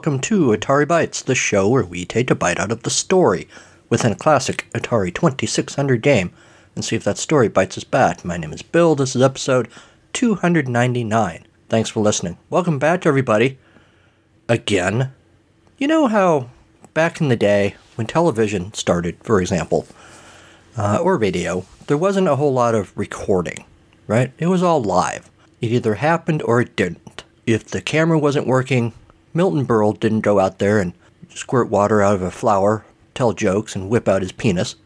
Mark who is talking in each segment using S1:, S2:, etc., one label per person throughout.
S1: Welcome to Atari Bytes, the show where we take a bite out of the story within a classic Atari 2600 game and see if that story bites us back. My name is Bill. This is episode 299. Thanks for listening. Welcome back, everybody. Again. You know how back in the day, when television started, for example, uh, or radio, there wasn't a whole lot of recording, right? It was all live. It either happened or it didn't. If the camera wasn't working, Milton Berle didn't go out there and squirt water out of a flower, tell jokes, and whip out his penis.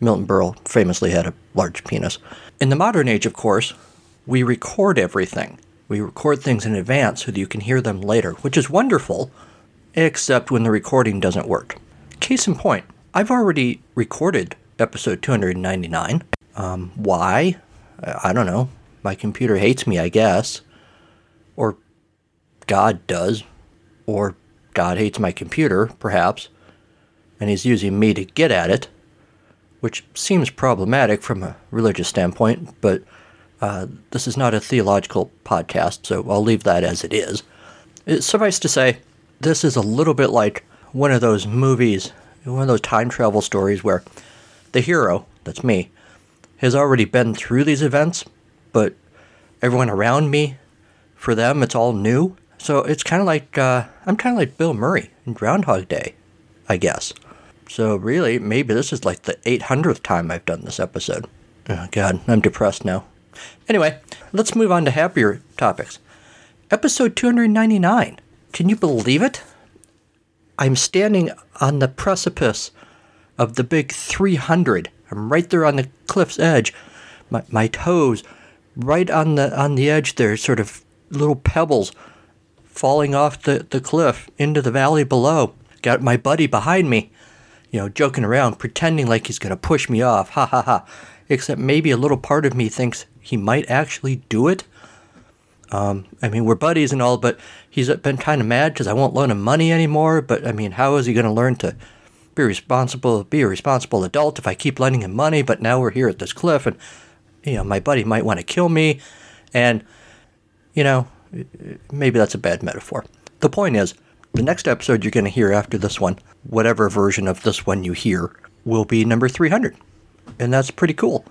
S1: Milton Berle famously had a large penis. In the modern age, of course, we record everything. We record things in advance so that you can hear them later, which is wonderful, except when the recording doesn't work. Case in point, I've already recorded episode 299. Um, why? I don't know. My computer hates me, I guess. Or God does or God hates my computer, perhaps, and he's using me to get at it, which seems problematic from a religious standpoint, but uh, this is not a theological podcast, so I'll leave that as it is. It, suffice to say, this is a little bit like one of those movies, one of those time travel stories where the hero, that's me, has already been through these events, but everyone around me, for them, it's all new. So it's kind of like uh, I'm kind of like Bill Murray in Groundhog Day, I guess. So really, maybe this is like the 800th time I've done this episode. Oh God, I'm depressed now. Anyway, let's move on to happier topics. Episode 299. Can you believe it? I'm standing on the precipice of the big 300. I'm right there on the cliff's edge. My, my toes right on the on the edge there, sort of little pebbles falling off the, the cliff into the valley below. Got my buddy behind me, you know, joking around, pretending like he's going to push me off. Ha ha ha. Except maybe a little part of me thinks he might actually do it. Um, I mean, we're buddies and all, but he's been kind of mad because I won't loan him money anymore. But I mean, how is he going to learn to be responsible, be a responsible adult if I keep lending him money? But now we're here at this cliff, and you know, my buddy might want to kill me, and you know, maybe that's a bad metaphor. The point is, the next episode you're going to hear after this one, whatever version of this one you hear, will be number 300. And that's pretty cool.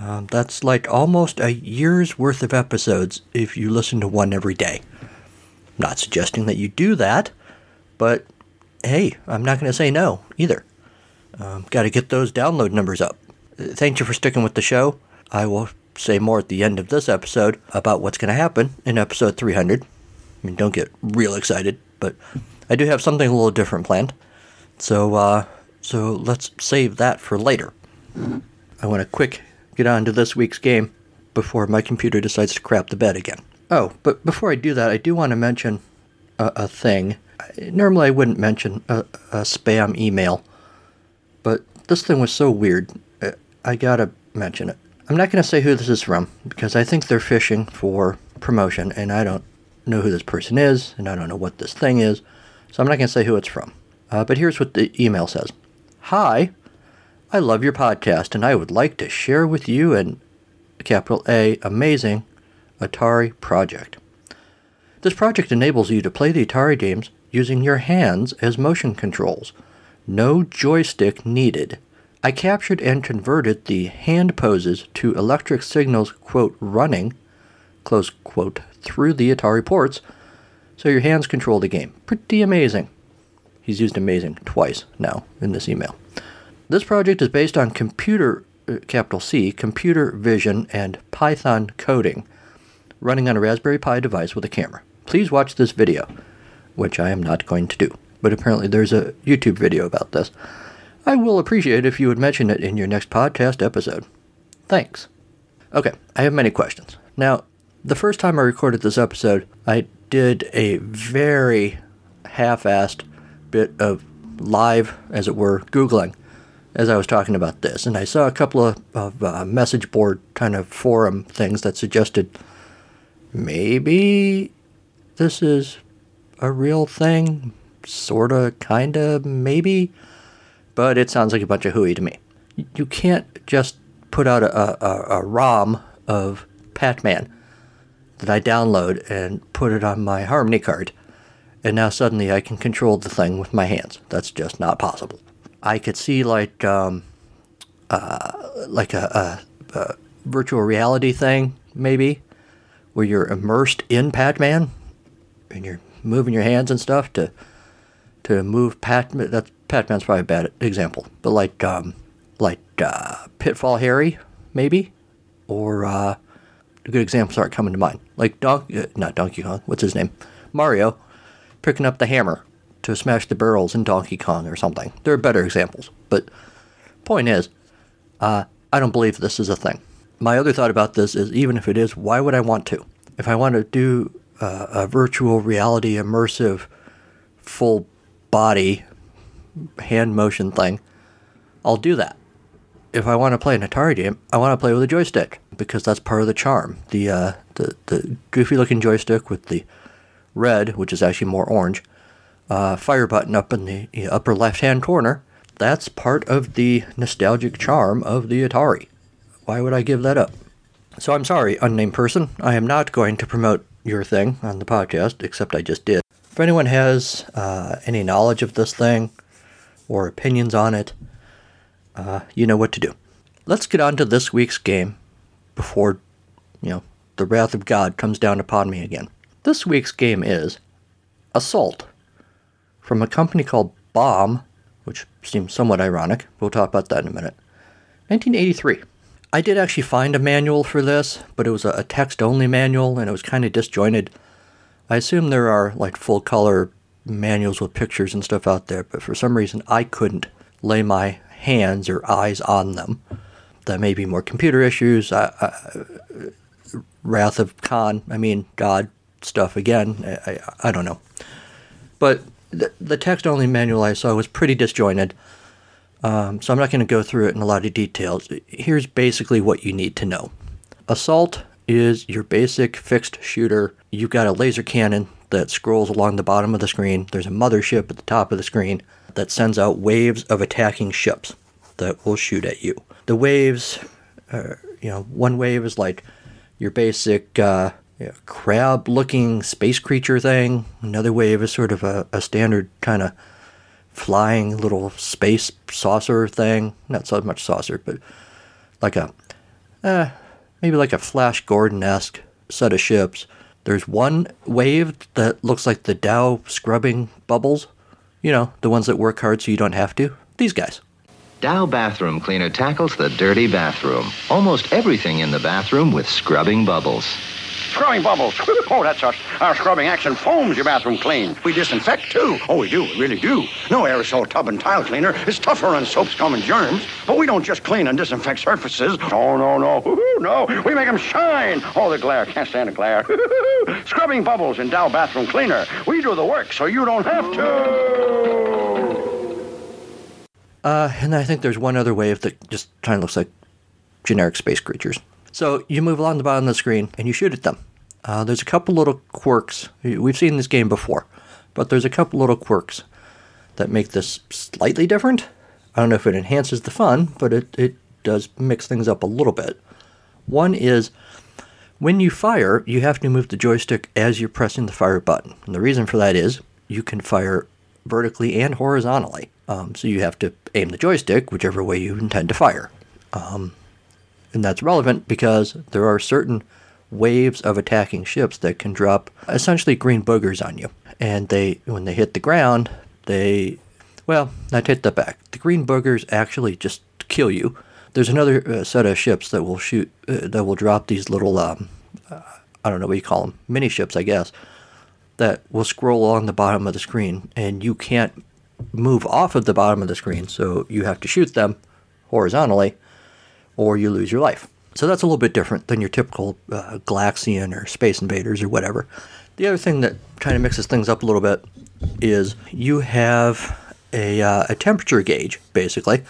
S1: Uh, that's like almost a year's worth of episodes if you listen to one every day. Not suggesting that you do that, but hey, I'm not going to say no either. Um, Got to get those download numbers up. Thank you for sticking with the show. I will say more at the end of this episode about what's going to happen in episode 300. I mean, don't get real excited, but I do have something a little different planned. So, uh, so let's save that for later. I want to quick get on to this week's game before my computer decides to crap the bed again. Oh, but before I do that, I do want to mention a, a thing. Normally, I wouldn't mention a, a spam email, but this thing was so weird. Uh, I gotta mention it. I'm not going to say who this is from because I think they're fishing for promotion and I don't know who this person is and I don't know what this thing is. So I'm not going to say who it's from. Uh, but here's what the email says Hi, I love your podcast and I would like to share with you an capital A amazing Atari project. This project enables you to play the Atari games using your hands as motion controls. No joystick needed. I captured and converted the hand poses to electric signals, quote, running, close quote, through the Atari ports, so your hands control the game. Pretty amazing. He's used amazing twice now in this email. This project is based on computer, uh, capital C, computer vision and Python coding, running on a Raspberry Pi device with a camera. Please watch this video, which I am not going to do, but apparently there's a YouTube video about this. I will appreciate if you would mention it in your next podcast episode. Thanks. Okay, I have many questions. Now, the first time I recorded this episode, I did a very half assed bit of live, as it were, Googling as I was talking about this. And I saw a couple of, of uh, message board kind of forum things that suggested maybe this is a real thing, sort of, kind of, maybe but it sounds like a bunch of hooey to me. You can't just put out a, a, a ROM of Pac-Man that I download and put it on my Harmony card and now suddenly I can control the thing with my hands. That's just not possible. I could see like um, uh, like a, a, a virtual reality thing, maybe, where you're immersed in Pac-Man and you're moving your hands and stuff to to move Pat. Pac-Man's probably a bad example, but like um, like uh, Pitfall Harry, maybe, or uh, good examples aren't coming to mind. Like Donkey, uh, not Donkey Kong. What's his name? Mario, picking up the hammer to smash the barrels in Donkey Kong or something. There are better examples, but point is, uh, I don't believe this is a thing. My other thought about this is even if it is, why would I want to? If I want to do uh, a virtual reality immersive full body hand motion thing, I'll do that. If I want to play an Atari game, I want to play with a joystick because that's part of the charm. The uh, the the goofy looking joystick with the red, which is actually more orange, uh, fire button up in the upper left hand corner. That's part of the nostalgic charm of the Atari. Why would I give that up? So I'm sorry, unnamed person. I am not going to promote your thing on the podcast, except I just did. If anyone has uh, any knowledge of this thing or opinions on it, uh, you know what to do. Let's get on to this week's game before, you know, the wrath of God comes down upon me again. This week's game is Assault from a company called Bomb, which seems somewhat ironic. We'll talk about that in a minute. 1983. I did actually find a manual for this, but it was a text only manual and it was kind of disjointed. I assume there are like full color manuals with pictures and stuff out there, but for some reason I couldn't lay my hands or eyes on them. That may be more computer issues. I, I, Wrath of Khan, I mean, God stuff again. I, I, I don't know. But the, the text only manual I saw was pretty disjointed. Um, so I'm not going to go through it in a lot of details. Here's basically what you need to know Assault is your basic fixed shooter. You've got a laser cannon that scrolls along the bottom of the screen. There's a mothership at the top of the screen that sends out waves of attacking ships that will shoot at you. The waves, uh, you know, one wave is like your basic uh, you know, crab looking space creature thing. Another wave is sort of a, a standard kind of flying little space saucer thing. Not so much saucer, but like a, uh, maybe like a Flash Gordon esque set of ships there's one wave that looks like the Dow scrubbing bubbles. You know, the ones that work hard so you don't have to. These guys.
S2: Dow Bathroom Cleaner tackles the dirty bathroom. Almost everything in the bathroom with scrubbing bubbles.
S3: Scrubbing bubbles. Oh, that's our, our scrubbing action foams your bathroom clean. We disinfect, too. Oh, we do. We really do. No aerosol tub and tile cleaner is tougher on soap, scum, and germs. But we don't just clean and disinfect surfaces. Oh, no, no. No. We make them shine. Oh, the glare. Can't stand the glare. scrubbing bubbles in Dow Bathroom Cleaner. We do the work so you don't have to.
S1: Uh, and I think there's one other wave that just kind of looks like generic space creatures. So you move along the bottom of the screen and you shoot at them. Uh, there's a couple little quirks. We've seen this game before, but there's a couple little quirks that make this slightly different. I don't know if it enhances the fun, but it, it does mix things up a little bit. One is when you fire, you have to move the joystick as you're pressing the fire button. And the reason for that is you can fire vertically and horizontally. Um, so you have to aim the joystick whichever way you intend to fire. Um, and that's relevant because there are certain waves of attacking ships that can drop essentially green boogers on you. And they, when they hit the ground, they, well, I take that back. The green boogers actually just kill you. There's another uh, set of ships that will shoot, uh, that will drop these little, um, uh, I don't know what you call them, mini ships, I guess, that will scroll along the bottom of the screen, and you can't move off of the bottom of the screen, so you have to shoot them horizontally or you lose your life. So that's a little bit different than your typical uh, Galaxian or Space Invaders or whatever. The other thing that kind of mixes things up a little bit is you have a, uh, a temperature gauge, basically.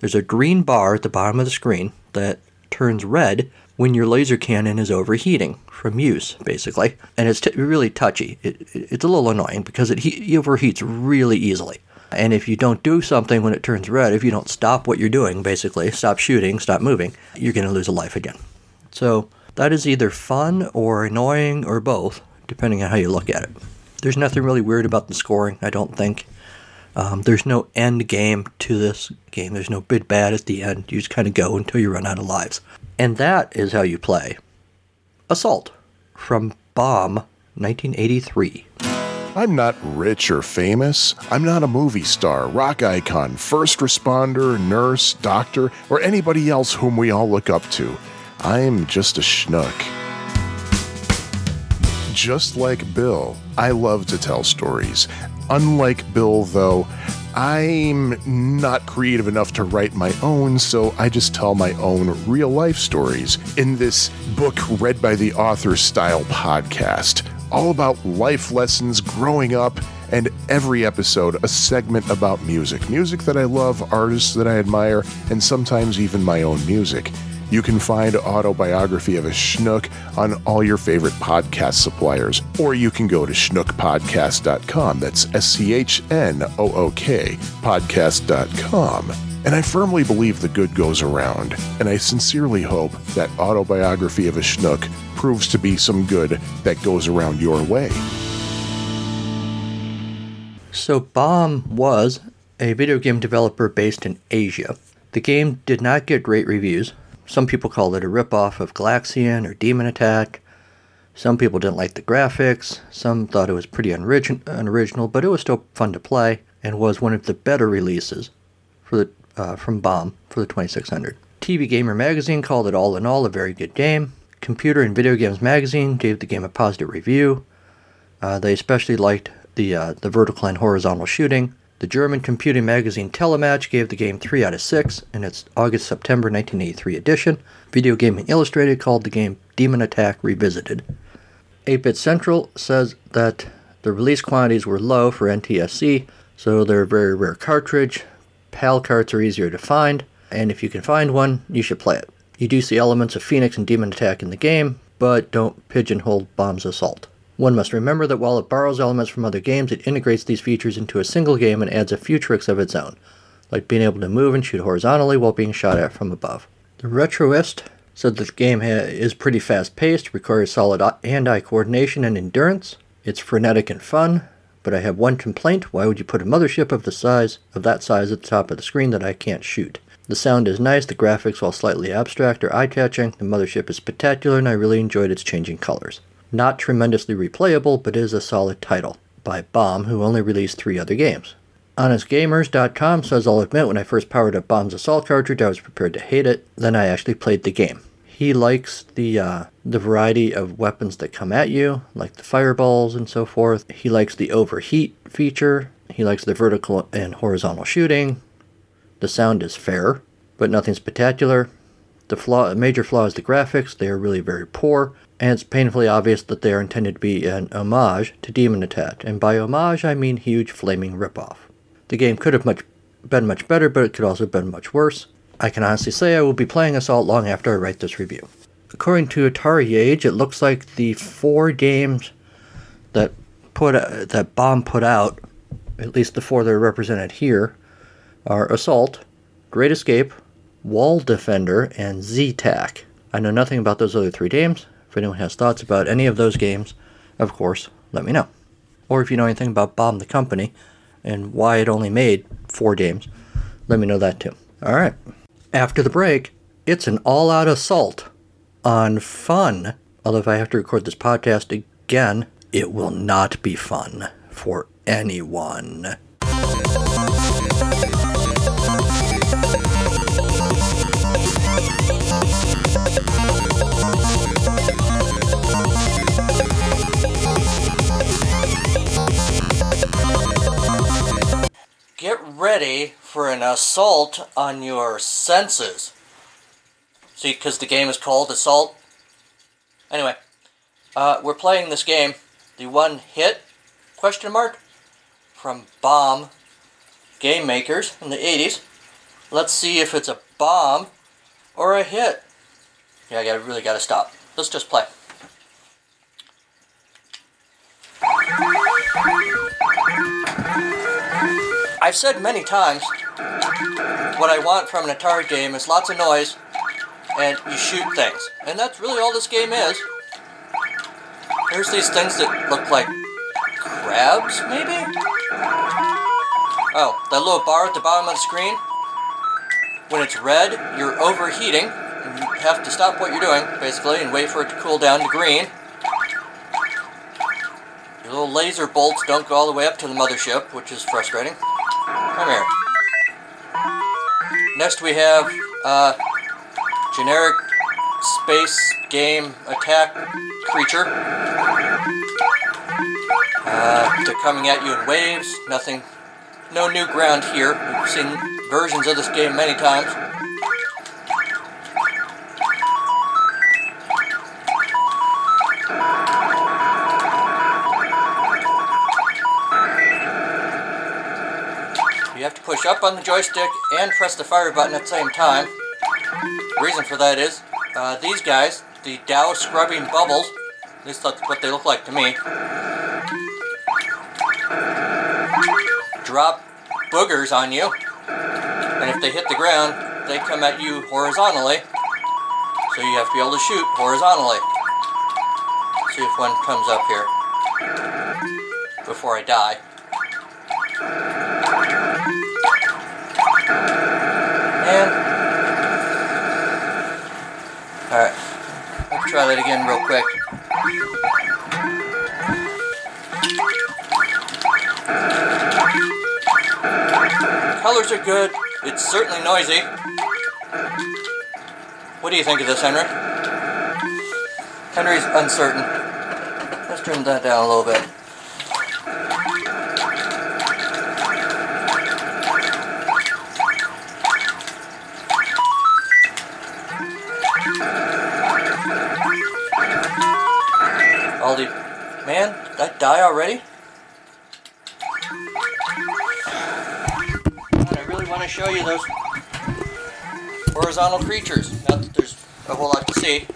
S1: There's a green bar at the bottom of the screen that turns red when your laser cannon is overheating from use, basically. And it's t- really touchy. It, it, it's a little annoying because it, he- it overheats really easily. And if you don't do something when it turns red, if you don't stop what you're doing, basically, stop shooting, stop moving, you're going to lose a life again. So that is either fun or annoying or both, depending on how you look at it. There's nothing really weird about the scoring, I don't think. Um, there's no end game to this game. There's no big bad at the end. You just kind of go until you run out of lives. And that is how you play Assault from Bomb 1983.
S4: I'm not rich or famous. I'm not a movie star, rock icon, first responder, nurse, doctor, or anybody else whom we all look up to. I'm just a schnook. Just like Bill, I love to tell stories. Unlike Bill, though, I'm not creative enough to write my own, so I just tell my own real life stories in this book read by the author style podcast, all about life lessons growing up, and every episode a segment about music. Music that I love, artists that I admire, and sometimes even my own music. You can find Autobiography of a Schnook on all your favorite podcast suppliers, or you can go to schnookpodcast.com. That's S C H N O O K podcast.com. And I firmly believe the good goes around, and I sincerely hope that Autobiography of a Schnook proves to be some good that goes around your way.
S1: So, Bomb was a video game developer based in Asia. The game did not get great reviews. Some people called it a ripoff of Galaxian or Demon Attack. Some people didn't like the graphics. Some thought it was pretty unoriginal, but it was still fun to play and was one of the better releases for the uh, from Bomb for the 2600. TV Gamer magazine called it all in all a very good game. Computer and Video Games magazine gave the game a positive review. Uh, they especially liked the uh, the vertical and horizontal shooting. The German computing magazine Telematch gave the game 3 out of 6 in its August September 1983 edition. Video Gaming Illustrated called the game Demon Attack Revisited. 8 Bit Central says that the release quantities were low for NTSC, so they're a very rare cartridge. PAL carts are easier to find, and if you can find one, you should play it. You do see elements of Phoenix and Demon Attack in the game, but don't pigeonhole Bomb's Assault. One must remember that while it borrows elements from other games, it integrates these features into a single game and adds a few tricks of its own, like being able to move and shoot horizontally while being shot at from above. The Retroist said that the game ha- is pretty fast paced, requires solid hand eye coordination and endurance. It's frenetic and fun, but I have one complaint why would you put a mothership of the size of that size at the top of the screen that I can't shoot? The sound is nice, the graphics, while slightly abstract, are eye catching, the mothership is spectacular, and I really enjoyed its changing colors. Not tremendously replayable, but is a solid title by Bomb, who only released three other games. HonestGamers.com says I'll admit when I first powered up Bomb's Assault cartridge, I was prepared to hate it. Then I actually played the game. He likes the uh, the variety of weapons that come at you, like the fireballs and so forth. He likes the overheat feature. He likes the vertical and horizontal shooting. The sound is fair, but nothing spectacular. The flaw, major flaw is the graphics. They are really very poor, and it's painfully obvious that they are intended to be an homage to Demon Attack. And by homage, I mean huge flaming ripoff. The game could have much been much better, but it could also have been much worse. I can honestly say I will be playing Assault long after I write this review. According to Atari Age, it looks like the four games that put uh, that Bomb put out, at least the four that are represented here, are Assault, Great Escape, Wall Defender, and Z-Tack. I know nothing about those other three games. If anyone has thoughts about any of those games, of course, let me know. Or if you know anything about Bomb the company and why it only made four games, let me know that too. All right. After the break, it's an all out assault on fun. Although, if I have to record this podcast again, it will not be fun for anyone. For an assault on your senses. See, because the game is called Assault. Anyway, uh, we're playing this game, the one hit question mark from Bomb Game Makers in the 80s. Let's see if it's a bomb or a hit. Yeah, I gotta, really gotta stop. Let's just play. I've said many times what I want from an Atari game is lots of noise and you shoot things. And that's really all this game is. There's these things that look like crabs, maybe? Oh, that little bar at the bottom of the screen? When it's red, you're overheating, and you have to stop what you're doing, basically, and wait for it to cool down to green. Your little laser bolts don't go all the way up to the mothership, which is frustrating. Come here. Next we have uh, generic space game attack creature. Uh, they're coming at you in waves. Nothing, no new ground here. We've seen versions of this game many times. Push up on the joystick and press the fire button at the same time. The reason for that is uh, these guys, the Dow scrubbing bubbles, at least that's what they look like to me, drop boogers on you, and if they hit the ground, they come at you horizontally. So you have to be able to shoot horizontally. See if one comes up here before I die. And alright, let's try that again real quick. Colors are good. It's certainly noisy. What do you think of this, Henry? Henry's uncertain. Let's turn that down a little bit. Die already? God, I really want to show you those horizontal creatures. Not that there's a whole lot to see.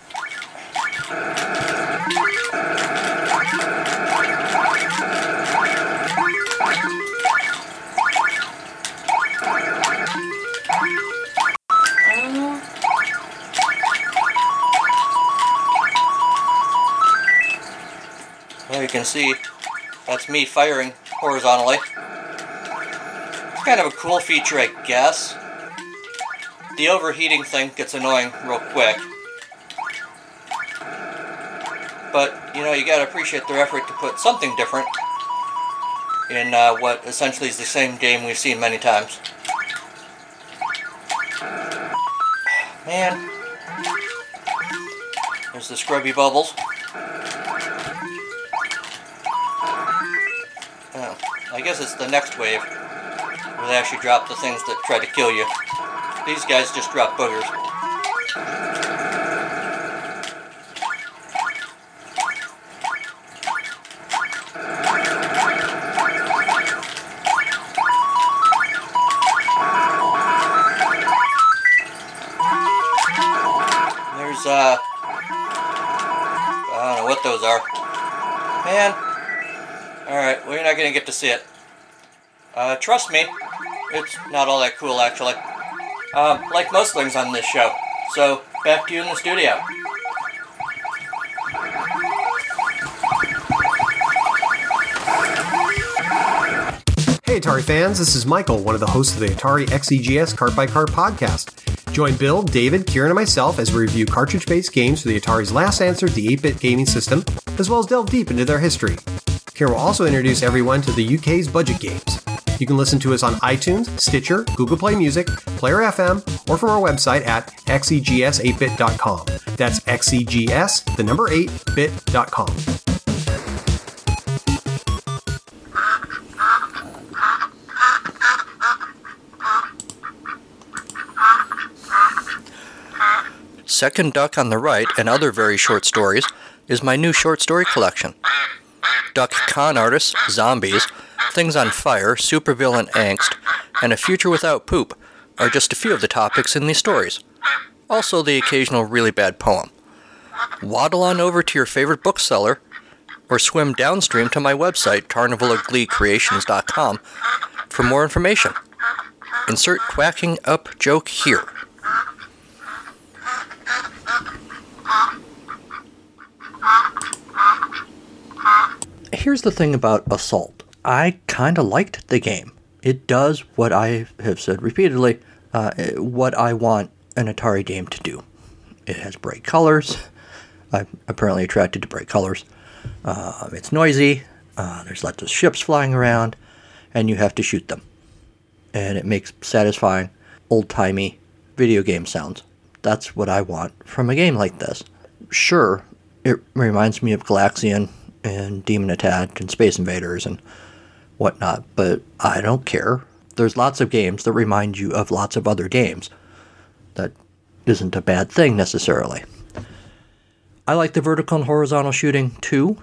S1: Can see that's me firing horizontally. It's kind of a cool feature, I guess. The overheating thing gets annoying real quick. But, you know, you gotta appreciate their effort to put something different in uh, what essentially is the same game we've seen many times. Man. There's the scrubby bubbles. I guess it's the next wave where they actually drop the things that try to kill you. These guys just drop boogers. There's, uh, I don't know what those are. Man. Not get to see it. Uh, trust me, it's not all that cool, actually. Um, like most things on this show. So, back to you in the studio.
S5: Hey Atari fans, this is Michael, one of the hosts of the Atari XEGS Cart by Cart podcast. Join Bill, David, Kieran, and myself as we review cartridge based games for the Atari's last answer the 8 bit gaming system, as well as delve deep into their history. Kieran will also introduce everyone to the UK's budget games. You can listen to us on iTunes, Stitcher, Google Play Music, Player FM, or from our website at xegs8bit.com. That's xegs, the number 8bit.com.
S1: Second Duck on the Right and Other Very Short Stories is my new short story collection. Duck Con Artists, Zombies, Things on Fire, Supervillain Angst, and A Future Without Poop are just a few of the topics in these stories. Also, the occasional really bad poem. Waddle on over to your favorite bookseller or swim downstream to my website, carnivalofgleecreations.com, for more information. Insert quacking up joke here. Here's the thing about Assault. I kind of liked the game. It does what I have said repeatedly, uh, what I want an Atari game to do. It has bright colors. I'm apparently attracted to bright colors. Uh, it's noisy. Uh, there's lots of ships flying around, and you have to shoot them. And it makes satisfying, old timey video game sounds. That's what I want from a game like this. Sure, it reminds me of Galaxian and Demon Attack and Space Invaders and whatnot, but I don't care. There's lots of games that remind you of lots of other games. That isn't a bad thing necessarily. I like the vertical and horizontal shooting too.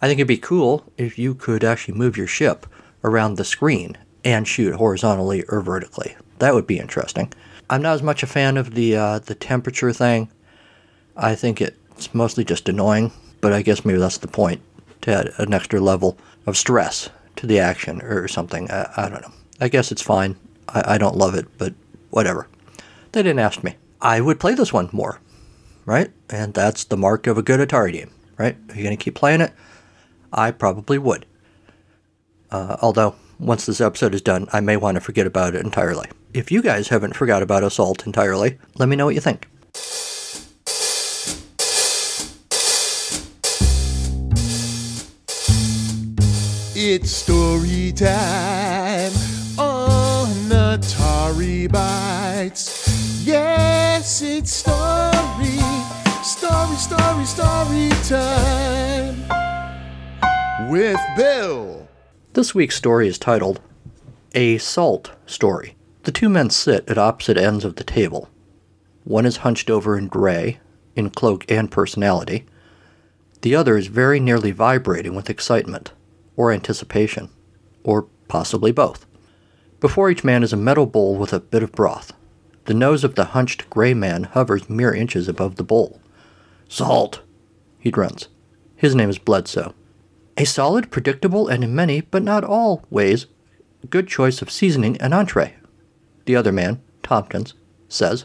S1: I think it'd be cool if you could actually move your ship around the screen and shoot horizontally or vertically. That would be interesting. I'm not as much a fan of the uh, the temperature thing. I think it's mostly just annoying, but I guess maybe that's the point to add an extra level of stress to the action or something. I, I don't know. I guess it's fine. I, I don't love it, but whatever. They didn't ask me. I would play this one more, right? And that's the mark of a good Atari game, right? Are you going to keep playing it? I probably would. Uh, although, once this episode is done, I may want to forget about it entirely. If you guys haven't forgot about Assault entirely, let me know what you think.
S6: It's story time on Atari Bytes. Yes, it's story, story, story, story time with Bill.
S1: This week's story is titled A Salt Story. The two men sit at opposite ends of the table. One is hunched over in gray, in cloak and personality. The other is very nearly vibrating with excitement, or anticipation, or possibly both. Before each man is a metal bowl with a bit of broth. The nose of the hunched gray man hovers mere inches above the bowl. Salt, he grunts. His name is Bledsoe. A solid, predictable, and in many, but not all, ways, good choice of seasoning and entree the other man, Tompkins, says.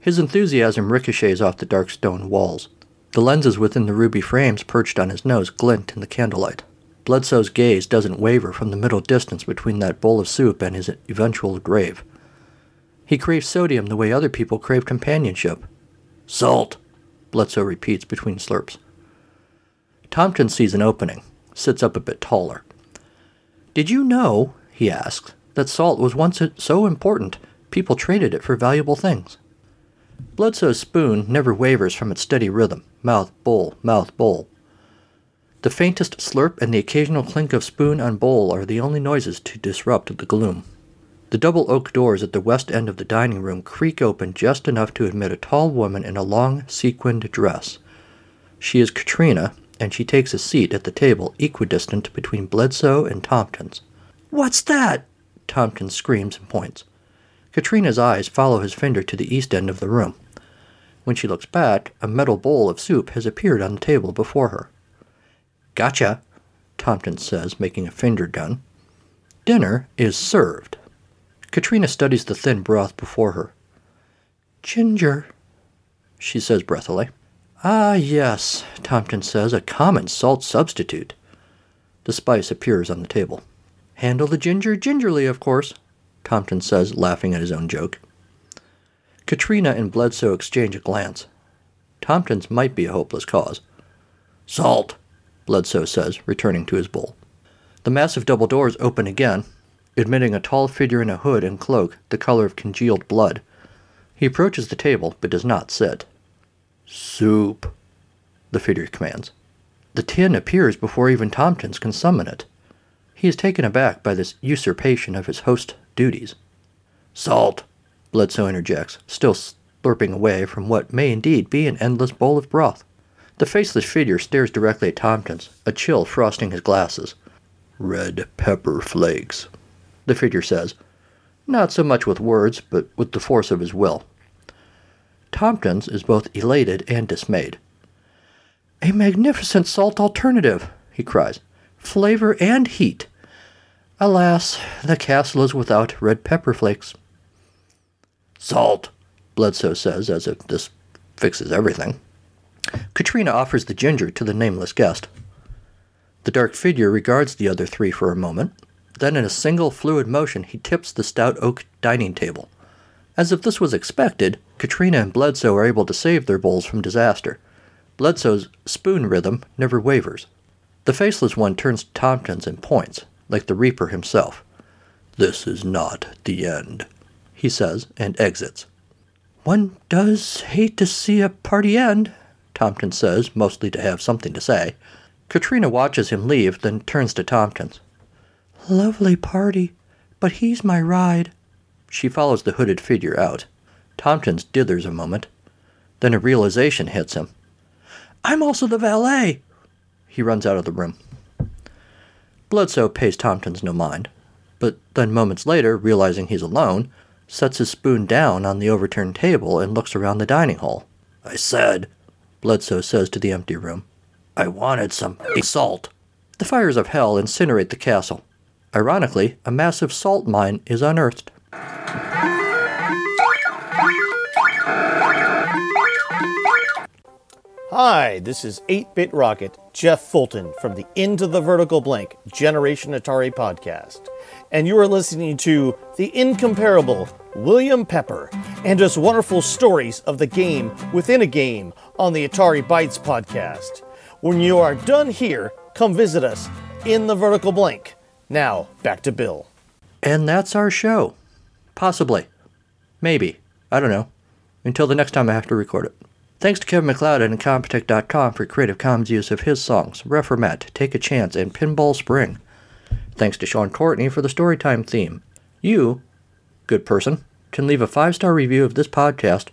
S1: His enthusiasm ricochets off the dark stone walls. The lenses within the ruby frames perched on his nose glint in the candlelight. Bledsoe's gaze doesn't waver from the middle distance between that bowl of soup and his eventual grave. He craves sodium the way other people crave companionship. Salt, Bledsoe repeats between slurps. Tompkins sees an opening, sits up a bit taller. Did you know, he asks, that salt was once so important people traded it for valuable things. Bledsoe's spoon never wavers from its steady rhythm mouth, bowl, mouth, bowl. The faintest slurp and the occasional clink of spoon on bowl are the only noises to disrupt the gloom. The double oak doors at the west end of the dining room creak open just enough to admit a tall woman in a long sequined dress. She is Katrina, and she takes a seat at the table equidistant between Bledsoe and Tompkins. What's that? Tompkins screams and points. Katrina's eyes follow his finger to the east end of the room. When she looks back, a metal bowl of soup has appeared on the table before her. Gotcha, Tompkins says, making a finger gun. Dinner is served. Katrina studies the thin broth before her. Ginger, she says breathily. Ah, yes, Tompkins says, a common salt substitute. The spice appears on the table. Handle the ginger gingerly, of course, Tompkins says, laughing at his own joke. Katrina and Bledsoe exchange a glance. Tompkins might be a hopeless cause. Salt, Bledsoe says, returning to his bowl. The massive double doors open again, admitting a tall figure in a hood and cloak the color of congealed blood. He approaches the table, but does not sit. Soup, the figure commands. The tin appears before even Tompkins can summon it. He is taken aback by this usurpation of his host duties. Salt, Bledsoe interjects, still slurping away from what may indeed be an endless bowl of broth. The faceless figure stares directly at Tompkins, a chill frosting his glasses. Red pepper flakes, the figure says, not so much with words, but with the force of his will. Tompkins is both elated and dismayed. A magnificent salt alternative, he cries flavor, and heat. Alas, the castle is without red pepper flakes. Salt, Bledsoe says, as if this fixes everything. Katrina offers the ginger to the nameless guest. The dark figure regards the other three for a moment. Then, in a single fluid motion, he tips the stout oak dining table. As if this was expected, Katrina and Bledsoe are able to save their bowls from disaster. Bledsoe's spoon rhythm never wavers. The faceless one turns to Tompkins and points, like the Reaper himself. This is not the end, he says, and exits. One does hate to see a party end, Tompkins says, mostly to have something to say. Katrina watches him leave, then turns to Tompkins. Lovely party, but he's my ride. She follows the hooded figure out. Tompkins dithers a moment. Then a realization hits him. I'm also the valet. He runs out of the room. Bledsoe pays Tompkins no mind, but then moments later, realizing he's alone, sets his spoon down on the overturned table and looks around the dining hall. I said, Bledsoe says to the empty room, I wanted some salt. The fires of hell incinerate the castle. Ironically, a massive salt mine is unearthed.
S7: Hi, this is 8 Bit Rocket, Jeff Fulton from the Into the Vertical Blank Generation Atari podcast. And you are listening to the incomparable William Pepper and his wonderful stories of the game within a game on the Atari Bytes podcast. When you are done here, come visit us in the Vertical Blank. Now, back to Bill.
S1: And that's our show. Possibly. Maybe. I don't know. Until the next time I have to record it. Thanks to Kevin MacLeod and Incompetech.com for Creative Commons use of his songs, Reformat, Take a Chance, and Pinball Spring. Thanks to Sean Courtney for the Storytime theme. You, good person, can leave a five star review of this podcast,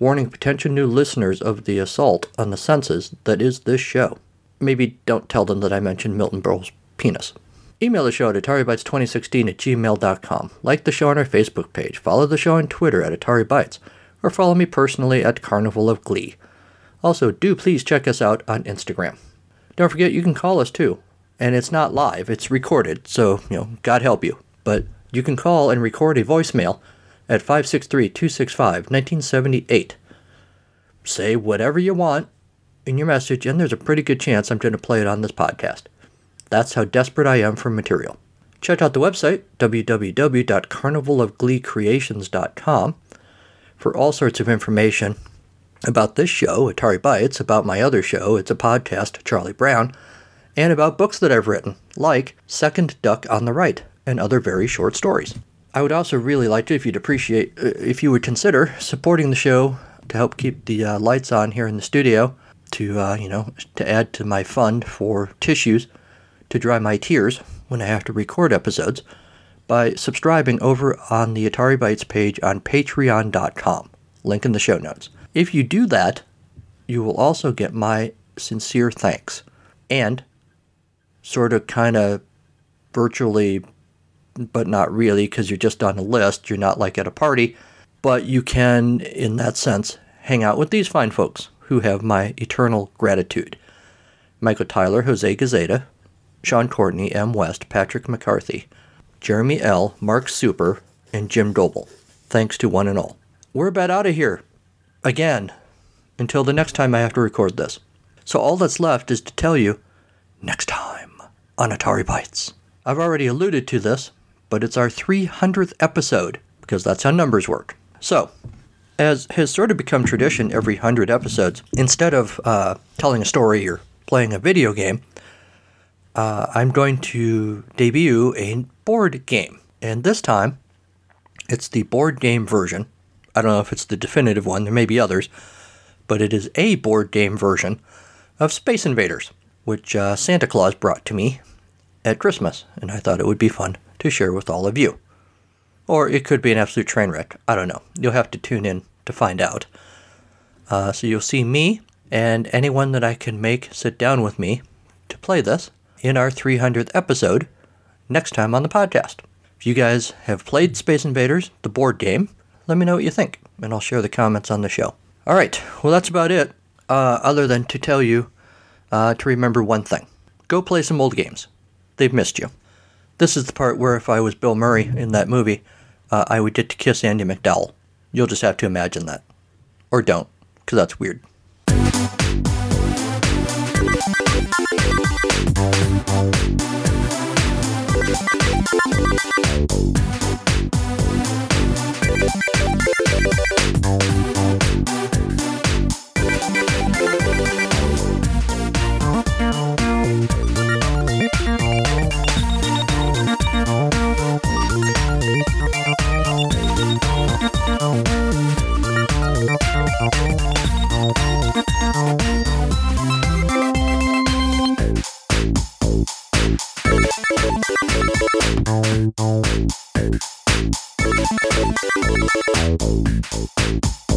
S1: warning potential new listeners of the assault on the senses that is this show. Maybe don't tell them that I mentioned Milton Berle's penis. Email the show at AtariBytes2016 at gmail.com. Like the show on our Facebook page. Follow the show on Twitter at AtariBytes or follow me personally at Carnival of Glee. Also, do please check us out on Instagram. Don't forget you can call us too. And it's not live, it's recorded, so, you know, God help you. But you can call and record a voicemail at 563 265 1978. Say whatever you want in your message, and there's a pretty good chance I'm going to play it on this podcast. That's how desperate I am for material. Check out the website, www.carnivalofgleecreations.com for all sorts of information about this show, Atari Bytes, about my other show, It's a Podcast, Charlie Brown, and about books that I've written, like Second Duck on the Right and other very short stories. I would also really like to, if you'd appreciate, uh, if you would consider supporting the show to help keep the uh, lights on here in the studio, to, uh, you know, to add to my fund for tissues to dry my tears when I have to record episodes by subscribing over on the Atari Bytes page on patreon.com. Link in the show notes. If you do that, you will also get my sincere thanks and sort of kind of virtually, but not really because you're just on a list. You're not like at a party, but you can, in that sense, hang out with these fine folks who have my eternal gratitude. Michael Tyler, Jose Gazeta, Sean Courtney, M. West, Patrick McCarthy, Jeremy L., Mark Super, and Jim Doble. Thanks to one and all. We're about out of here. Again. Until the next time I have to record this. So all that's left is to tell you next time on Atari Bytes. I've already alluded to this, but it's our 300th episode because that's how numbers work. So, as has sort of become tradition every 100 episodes, instead of uh, telling a story or playing a video game, uh, I'm going to debut a board game. And this time, it's the board game version. I don't know if it's the definitive one, there may be others, but it is a board game version of Space Invaders, which uh, Santa Claus brought to me at Christmas, and I thought it would be fun to share with all of you. Or it could be an absolute train wreck. I don't know. You'll have to tune in to find out. Uh, so you'll see me and anyone that I can make sit down with me to play this in our 300th episode next time on the podcast. If you guys have played Space Invaders, the board game, let me know what you think, and I'll share the comments on the show. All right, well, that's about it, uh, other than to tell you uh, to remember one thing go play some old games. They've missed you. This is the part where if I was Bill Murray in that movie, uh, I would get to kiss Andie MacDowell. You'll just have to imagine that. Or don't, because that's weird. Okay.